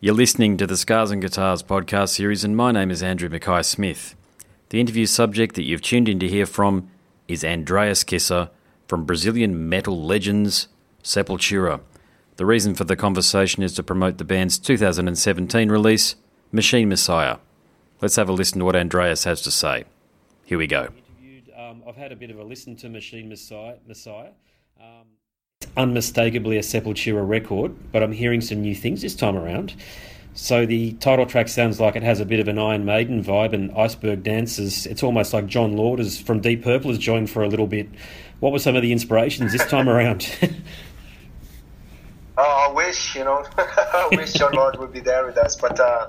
You're listening to the Scars and Guitars podcast series, and my name is Andrew Mackay Smith. The interview subject that you've tuned in to hear from is Andreas Kisser from Brazilian metal legends Sepultura. The reason for the conversation is to promote the band's 2017 release, Machine Messiah. Let's have a listen to what Andreas has to say. Here we go. Um, I've had a bit of a listen to Machine Messiah. Messiah. Um, unmistakably a Sepultura record, but I'm hearing some new things this time around. So the title track sounds like it has a bit of an Iron Maiden vibe and Iceberg Dancers. It's almost like Jon Lord is from Deep Purple has joined for a little bit. What were some of the inspirations this time around? oh, I wish you know, I wish Jon Lord would be there with us. But uh,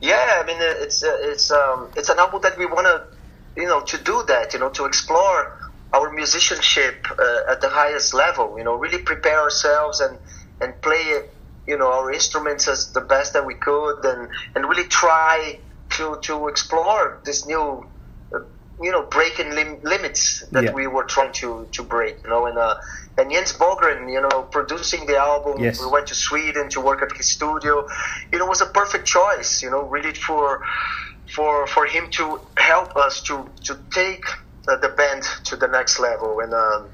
yeah, I mean, it's uh, it's um, it's an album that we want to, you know, to do that, you know, to explore our musicianship uh, at the highest level. You know, really prepare ourselves and and play you know our instruments as the best that we could, and and really try to to explore this new. Uh, you know, breaking lim- limits that yeah. we were trying to, to break. You know, and uh, and Jens Bogren, you know, producing the album. Yes. We went to Sweden to work at his studio. You know, it was a perfect choice. You know, really for for for him to help us to to take the band to the next level and um,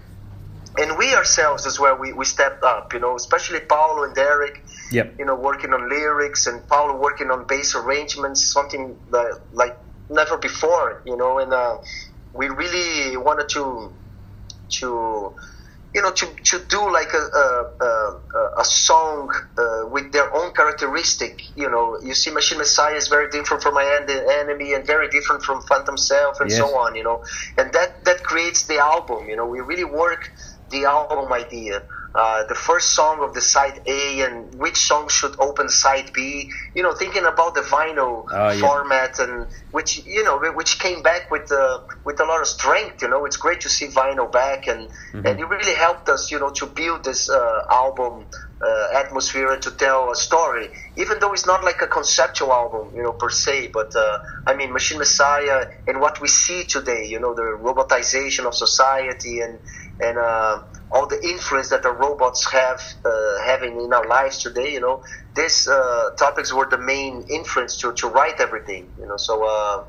and we ourselves as well we, we stepped up you know especially Paulo and Derek yep. you know working on lyrics and Paulo working on bass arrangements something that, like never before you know and uh, we really wanted to to you know, to, to do like a, a, a, a song uh, with their own characteristic. You know, you see Machine Messiah is very different from My Enemy and very different from Phantom Self and yes. so on, you know. And that, that creates the album, you know. We really work the album idea uh, the first song of the side A and which song should open side B. You know, thinking about the vinyl uh, yeah. format and which you know which came back with uh, with a lot of strength. You know, it's great to see vinyl back and mm-hmm. and it really helped us. You know, to build this uh, album uh, atmosphere and to tell a story. Even though it's not like a conceptual album, you know, per se. But uh, I mean, Machine Messiah and what we see today. You know, the robotization of society and and all the influence that the robots have uh, having in our lives today. You know, these uh, topics were the main influence to, to write everything. You know, so uh,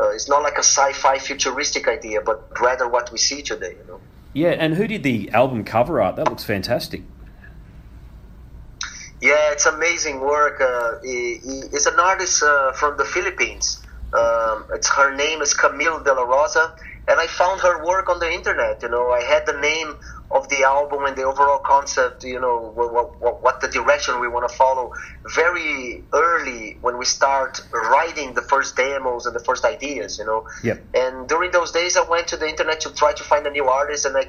uh, it's not like a sci-fi futuristic idea, but rather what we see today. You know. Yeah, and who did the album cover art? That looks fantastic. Yeah, it's amazing work. Uh, he, he is an artist uh, from the Philippines. Um, it's her name is Camille De La Rosa, and I found her work on the internet. You know, I had the name of the album and the overall concept, you know, what, what, what the direction we want to follow very early when we start writing the first demos and the first ideas, you know. Yep. And during those days, I went to the internet to try to find a new artist, and I,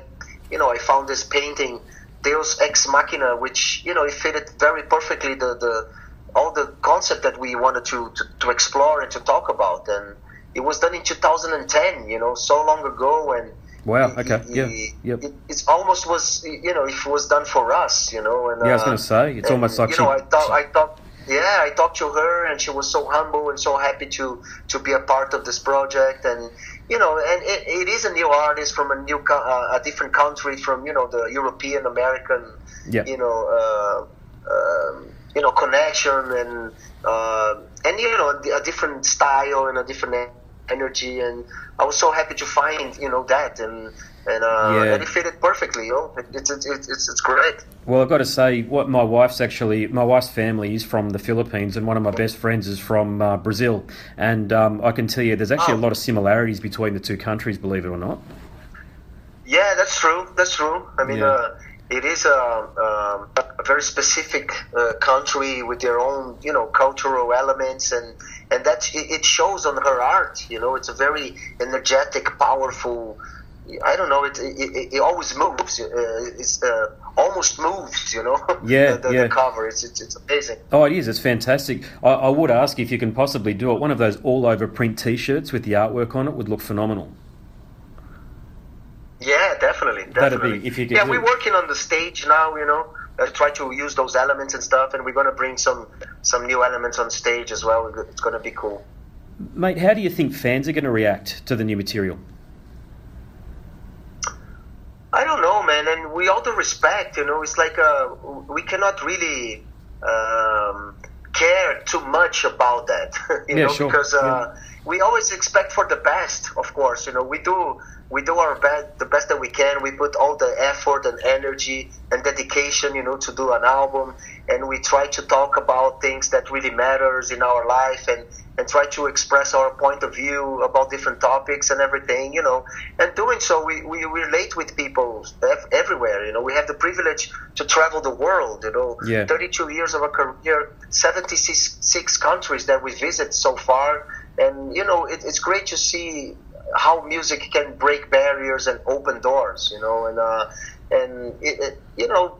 you know, I found this painting, Deus Ex Machina, which, you know, it fitted very perfectly the, the all the concept that we wanted to, to, to explore and to talk about. And it was done in 2010, you know, so long ago, and Wow. Okay. yeah. Yep. It, it's almost was you know if it was done for us, you know. And, yeah, I was going to say it's and, almost like you she, know I thought I thought yeah I talked to her and she was so humble and so happy to to be a part of this project and you know and it, it is a new artist from a new uh, a different country from you know the European American yeah. you know uh, um, you know connection and uh, and you know a different style and a different energy, and I was so happy to find you know that, and and, uh, yeah. and it fitted perfectly. You know, it, it's, it's it's it's great. Well, I've got to say, what my wife's actually, my wife's family is from the Philippines, and one of my best friends is from uh, Brazil, and um, I can tell you, there's actually oh. a lot of similarities between the two countries, believe it or not. Yeah, that's true. That's true. I mean, yeah. uh, it is a, um, a very specific uh, country with their own, you know, cultural elements, and and that it shows on her art. You know, it's a very energetic, powerful. I don't know. It it, it always moves. Uh, it's uh, almost moves. You know. Yeah, the, the, yeah. the cover. It's, it's it's amazing. Oh, it is. It's fantastic. I, I would ask if you can possibly do it. One of those all over print T-shirts with the artwork on it would look phenomenal. Yeah, definitely, definitely. That'd be if you could. Yeah, we're working on the stage now. You know, try to use those elements and stuff, and we're gonna bring some some new elements on stage as well. It's gonna be cool. Mate, how do you think fans are going to react to the new material? I don't know, man. And we all the respect, you know, it's like uh, we cannot really um, care too much about that, you Yeah, know, sure. because uh, we always expect for the best. Of course, you know, we do we do our best, the best that we can. We put all the effort and energy and dedication, you know, to do an album, and we try to talk about things that really matters in our life and and try to express our point of view about different topics and everything, you know. And doing so, we, we relate with people everywhere, you know. We have the privilege to travel the world, you know. Yeah. 32 years of a career, 76 countries that we visit so far. And, you know, it, it's great to see how music can break barriers and open doors, you know. And, uh, and it, it, you know,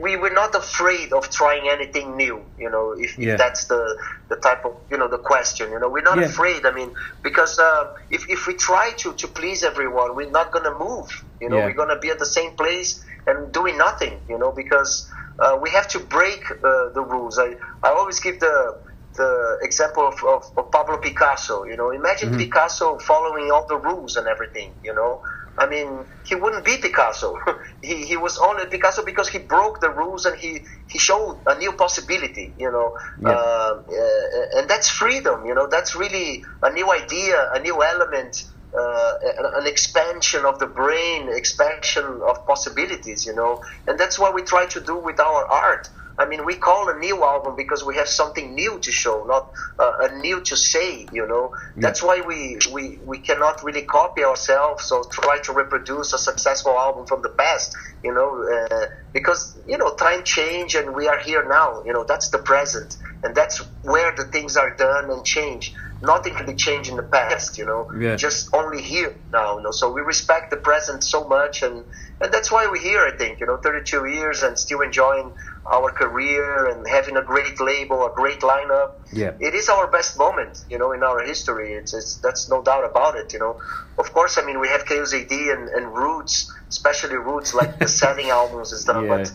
we were not afraid of trying anything new, you know, if, Yeah. if that's the, the type of, you know, the question, you know, we're not Yeah. afraid. I mean, because uh, if, if we try to, to please everyone, we're not going to move, you know, Yeah. we're going to be at the same place and doing nothing, you know, because uh, we have to break uh, the rules. I, I always give the, the example of, of, of Pablo Picasso, you know, imagine Picasso following all the rules and everything, you know. I mean, he wouldn't be Picasso. he, he was only Picasso because he broke the rules and he, he showed a new possibility, you know. Yeah. Uh, uh, and that's freedom, you know. That's really a new idea, a new element, uh, an expansion of the brain, expansion of possibilities, you know. And that's what we try to do with our art. I mean, we call a new album because we have something new to show, not uh, a new to say. You know, that's why we, we we cannot really copy ourselves or try to reproduce a successful album from the past. You know, uh, because you know time change and we are here now. You know, that's the present, and that's where the things are done and change. Nothing can be changed in the past. You know, Yeah. just only here now. You know, so we respect the present so much, and and that's why we're here. I think you know, 32 years and still enjoying our career and having a great label, a great lineup. Yeah. It is our best moment, you know, in our history. It's, it's that's no doubt about it, you know. Of course, I mean we have AD and, and Roots, especially Roots, like the selling albums and stuff. Yeah. But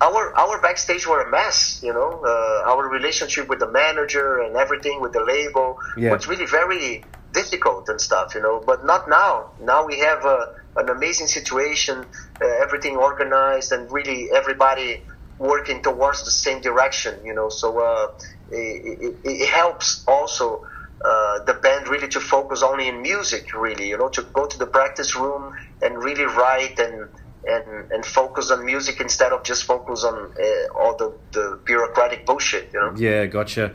our our backstage were a mess, you know. Uh, our relationship with the manager and everything with the label Yeah. was really very difficult and stuff, you know. But not now. Now we have a, an amazing situation, uh, everything organized, and really everybody working towards the same direction, you know. So uh, it, it, it helps also. Uh, the band really to focus only in music, really, you know, to go to the practice room and really write and and, and focus on music instead of just focus on uh, all the, the bureaucratic bullshit, you know. Yeah, gotcha.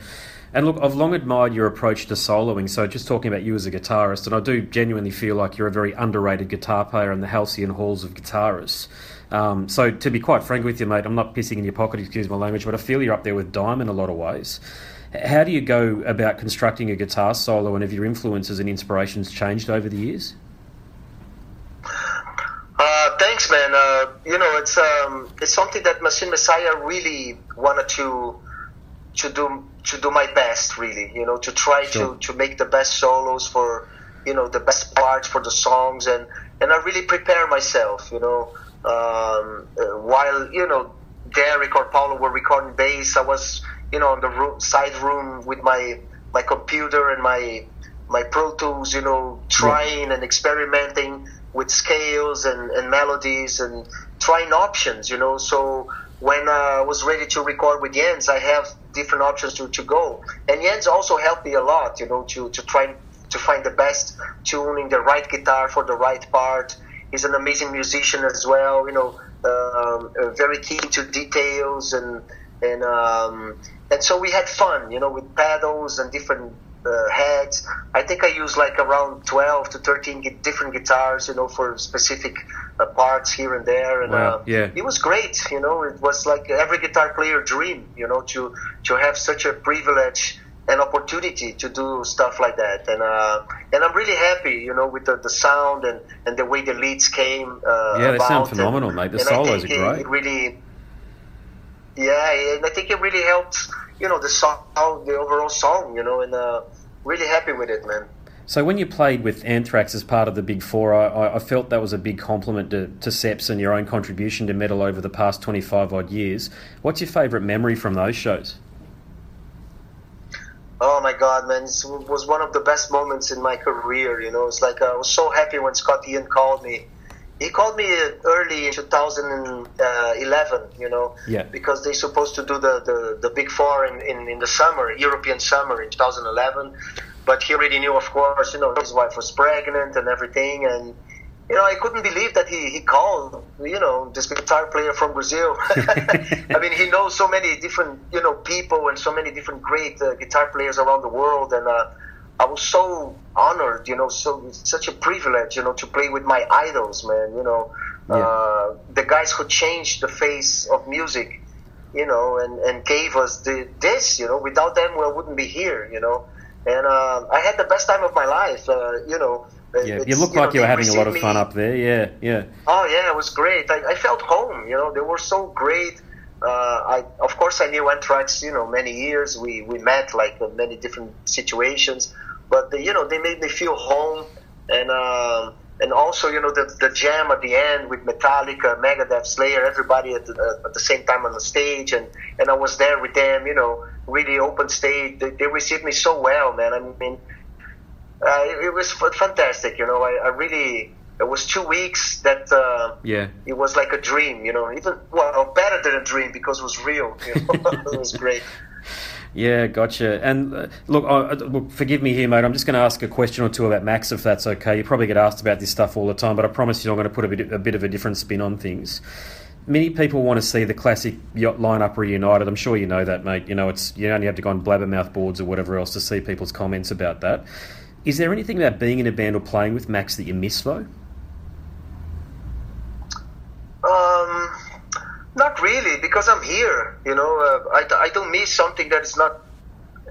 And look, I've long admired your approach to soloing. So, just talking about you as a guitarist, and I do genuinely feel like you're a very underrated guitar player in the halcyon halls of guitarists. Um, so, to be quite frank with you, mate, I'm not pissing in your pocket, excuse my language, but I feel you're up there with Dime in a lot of ways. How do you go about constructing a guitar solo, and have your influences and inspirations changed over the years? Uh, thanks, man. Uh, you know, it's um, it's something that Machine Messiah really wanted to to do to do my best, really. You know, to try Sure. to, to make the best solos for you know the best parts for the songs, and and I really prepare myself. You know, um, uh, while you know Derek or Paulo were recording bass, I was you know in the room, side room with my my computer and my my Pro Tools, you know, trying and experimenting with scales and, and melodies and trying options, you know. So when I was ready to record with Jens, I have different options to, to go. And Jens also helped me a lot, you know, to, to try to find the best tuning, the right guitar for the right part. He's an amazing musician as well, you know, um, uh, very keen to details and and um, and so we had fun, you know, with pedals and different uh, heads. I think I use like around 12 to 13 gu- different guitars, you know, for specific uh, parts here and there. And Wow, uh, yeah. it was great, you know. It was like every guitar player dream, you know, to to have such a privilege and opportunity to do stuff like that. And uh, and I'm really happy, you know, with the, the sound and, and the way the leads came. Uh, Yeah, they sound phenomenal, and, mate. The solos are great. It really, yeah, and I think it really helped, you know, the song, the overall song, you know, and uh, really happy with it, man. So when you played with Anthrax as part of the Big Four, I- I, felt that was a big compliment to, to Seps and your own contribution to metal over the past 25 odd years. What's your favourite memory from those shows? Oh my God, man! It was one of the best moments in my career. You know, it's like I was so happy when Scott Ian called me. He called me early in 2011, you know, yeah. because they're supposed to do the, the, the big four in, in, in the summer, European summer in 2011. But he already knew, of course, you know, his wife was pregnant and everything. And, you know, I couldn't believe that he, he called, you know, this guitar player from Brazil. I mean, he knows so many different, you know, people and so many different great uh, guitar players around the world. And, uh, I was so honored, you know, so such a privilege, you know, to play with my idols, man. You know, yeah. uh, the guys who changed the face of music, you know, and, and gave us the, this, you know. Without them, we wouldn't be here, you know. And uh, I had the best time of my life, uh, you know. Yeah, you look like know, you were having a lot of fun me. up there. Yeah, yeah. Oh yeah, it was great. I, I felt home. You know, they were so great. Uh, I of course I knew Anthrax. You know, many years we we met like in many different situations but they, you know they made me feel home and um, and also you know the the jam at the end with Metallica, Megadeth, Slayer, everybody at the, uh, at the same time on the stage, and and I was there with them, you know, really open stage. They, they received me so well, man. I mean, uh, it, it, was fantastic, you know. I, I really it was two weeks that uh, yeah it was like a dream you know even well better than a dream because it was real you know? it was great yeah, gotcha. And uh, look, uh, look, forgive me here, mate. I'm just going to ask a question or two about Max, if that's okay. You probably get asked about this stuff all the time, but I promise you, I'm going to put a bit, a bit of a different spin on things. Many people want to see the classic yacht lineup reunited. I'm sure you know that, mate. You know, it's you only have to go on blabbermouth boards or whatever else to see people's comments about that. Is there anything about being in a band or playing with Max that you miss, though? Um, not really, because I'm here. You know, uh, I, I don't miss something that is not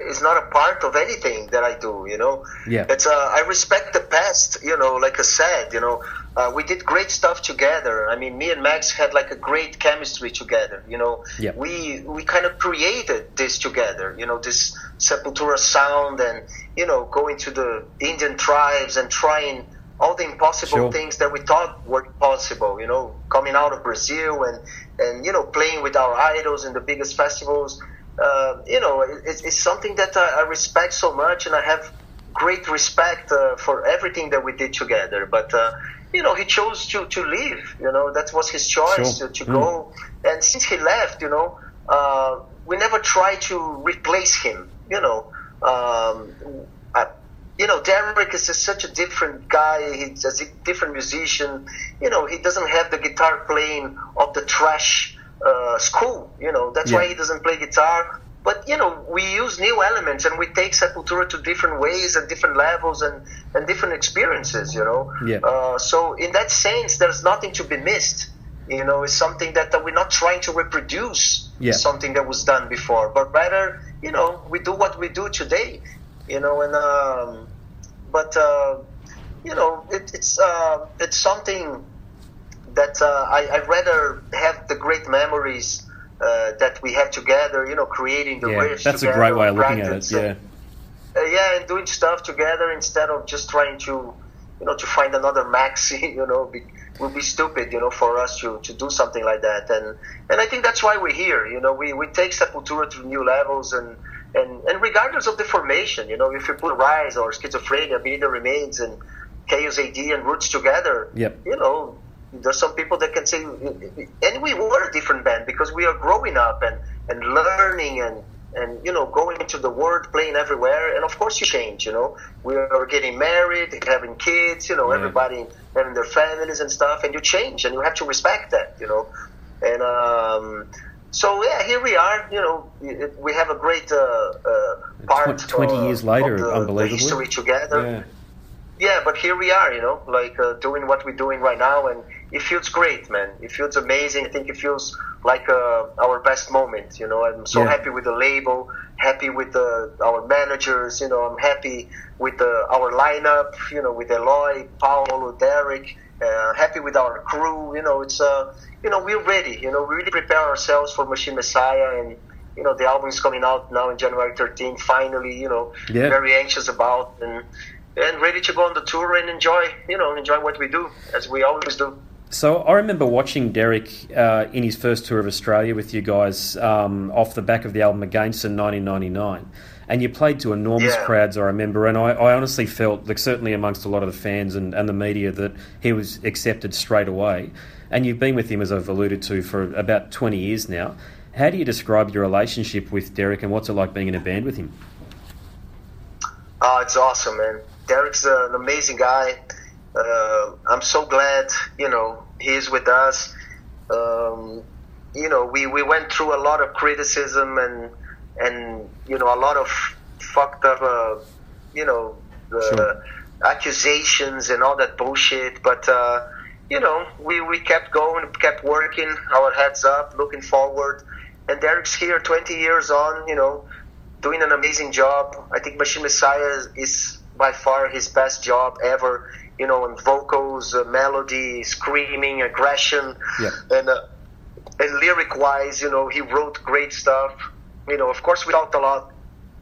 is not a part of anything that I do. You know, yeah. It's uh, I respect the past. You know, like I said, you know, uh, we did great stuff together. I mean, me and Max had like a great chemistry together. You know, yeah. we we kind of created this together. You know, this Sepultura sound, and you know, going to the Indian tribes and trying all the impossible sure. things that we thought were possible. You know, coming out of Brazil and and you know playing with our idols in the biggest festivals. Uh, you know, it, it's something that I, I, respect so much, and I have great respect uh, for everything that we did together. But uh, you know, he chose to to leave. You know, that was his choice sure. to, to mm. go. And since he left, you know, uh, we never tried to replace him. You know. Um, you know, Derek is just such a different guy. He's a different musician. You know, he doesn't have the guitar playing of the thrash uh, school. You know, that's yeah. why he doesn't play guitar. But you know, we use new elements and we take Sepultura to different ways and different levels and, and different experiences. You know, yeah. Uh, so in that sense, there's nothing to be missed. You know, it's something that, that we're not trying to reproduce yeah. something that was done before, but rather, you know, we do what we do today. You know, and um, but uh, you know, it, it's uh, it's something that uh, I I rather have the great memories uh, that we have together. You know, creating the yeah, riffs. That's together, a great way of looking at it. Yeah. And, uh, yeah, and doing stuff together instead of just trying to, you know, to find another maxi. You know, be, would be stupid, you know, for us to, to do something like that. And and I think that's why we're here. You know, we, we take Sepultura to new levels and and and regardless of the formation, you know, if you put Arise or Schizophrenia, Beneath the Remains, and Chaos AD and Roots together, yep. you know, there's some people that can say, and we were a different band because we are growing up and and learning and and you know going into the world playing everywhere. And of course you change you know. We are getting married having kids you know everybody having their families and stuff and you change and you have to respect that you know. And um so yeah, here we are. You know, we have a great uh, uh, part. Twenty years later, the, unbelievable. The history together. Yeah. yeah, but here we are. You know, like uh, doing what we're doing right now, and it feels great, man. It feels amazing. I think it feels like uh, our best moment. You know, I'm so yeah. happy with the label, happy with the, our managers. You know, I'm happy with the, our lineup. You know, with Eloy, Paulo, Derek. Uh, happy with our crew. You know, it's uh, you know, we're ready. You know, we really prepare ourselves for Machine Messiah, and you know, the album is coming out now in January 13th. Finally, you know, yeah. very anxious about and and ready to go on the tour and enjoy, you know, enjoy what we do as we always do. So I remember watching Derek uh, in his first tour of Australia with you guys um, off the back of the album Against in 1999. And you played to enormous Yeah. crowds, I remember. And I, I honestly felt, like, certainly amongst a lot of the fans and, and the media, that he was accepted straight away. And you've been with him, as I've alluded to, for about 20 years now. How do you describe your relationship with Derek and what's it like being in a band with him? Oh, it's awesome, man. Derek's an amazing guy. Uh, I'm so glad, you know, he's with us. Um, you know, we, we went through a lot of criticism and and you know a lot of fucked up, uh, you know, the Sure. accusations and all that bullshit. But uh, you know, we we kept going, kept working, our heads up, looking forward. And Derek's here, 20 years on, you know, doing an amazing job. I think Machine Messiah is, is by far his best job ever. You know, in vocals, uh, melody, screaming, aggression, Yeah. and uh, and lyric wise, you know, he wrote great stuff. You know, of course, we talked a lot,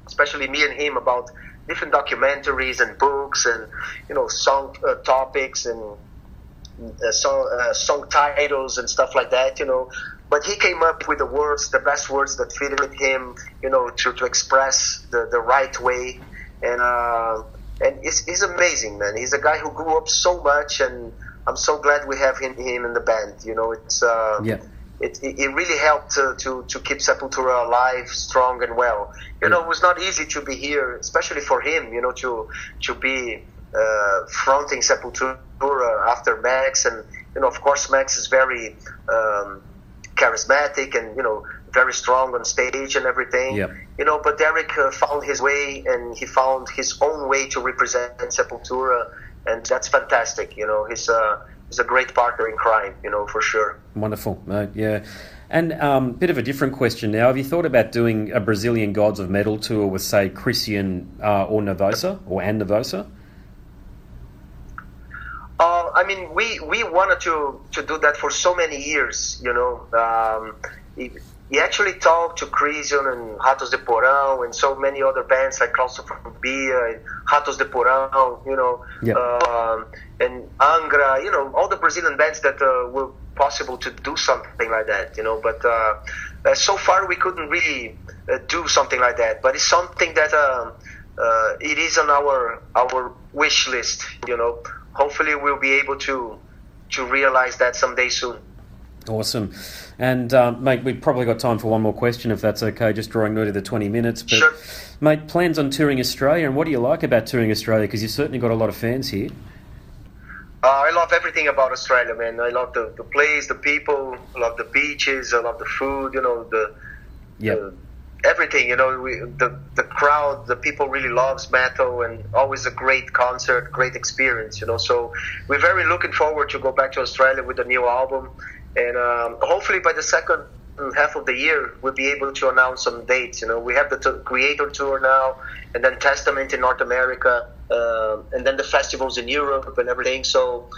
especially me and him, about different documentaries and books and you know song uh, topics and uh, song uh, song titles and stuff like that. You know, but he came up with the words, the best words that fitted with him. You know, to to express the the right way, and uh, and he's, he's amazing, man. He's a guy who grew up so much, and I'm so glad we have him him in the band. You know, it's uh, Yeah. it, it, it really helped to, to, to keep Sepultura alive, strong and well. You know, it was not easy to be here, especially for him, you know, to to be uh, fronting Sepultura after Max. And, you know, of course, Max is very um, charismatic and, you know, very strong on stage and everything. Yeah. You know, but Derek uh, found his way and he found his own way to represent Sepultura. And that's fantastic. You know, he's, uh, he's a great partner in crime, you know, for sure. Wonderful, mate. Yeah. And um, bit of a different question now. Have you thought about doing a Brazilian Gods of Metal tour with, say, Krisiun uh, or Nervosa or and Nervosa? Uh, I mean, we, we wanted to, to do that for so many years, you know. Um, he, actually talked to Krisiun and Ratos de Porão and so many other bands like Claustrofobia and Ratos de Porão, you know, um, and Angra, you know, all the Brazilian bands that uh, were possible to do something like that, you know. But uh, uh, so far we couldn't really uh, do something like that. But it's something that um uh, it is on our our wish list, you know. Hopefully we'll be able to to realize that someday soon. Awesome. And, um, mate, we've probably got time for one more question if that's okay, just drawing near to the 20 minutes. But, Sure. mate, plans on touring Australia, and what do you like about touring Australia? Because you've certainly got a lot of fans here. Uh, I love everything about Australia, man. I love the, the place, the people, I love the beaches, I love the food, you know, the, Yeah. the everything, you know, we, the the crowd, the people really loves metal and always a great concert, great experience, you know. So we're very looking forward to go back to Australia with a new album, and um, hopefully by the second half of the year we'll be able to announce some dates. You know, we have the t- Kreator tour now, and then Testament in North America, uh, and then the festivals in Europe and everything. So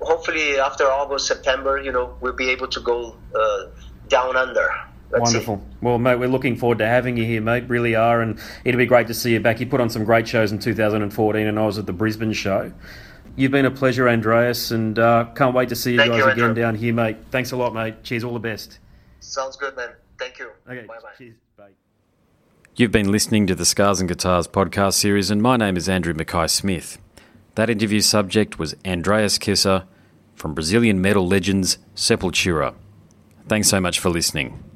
hopefully after August, September, you know, we'll be able to go uh, down under. Wonderful. Well, mate, we're looking forward to having you here, mate. Really are, and it'll be great to see you back. You put on some great shows in 2014, and I was at the Brisbane show. You've been a pleasure, Andreas, and uh, can't wait to see you Thank guys you, again Andrew. down here, mate. Thanks a lot, mate. Cheers, all the best. Sounds good, man. Thank you. Okay, Bye bye. cheers, bye. You've been listening to the Scars and Guitars podcast series, and my name is Andrew Mackay Smith. That interview subject was Andreas Kisser from Brazilian metal legends Sepultura. Thanks so much for listening.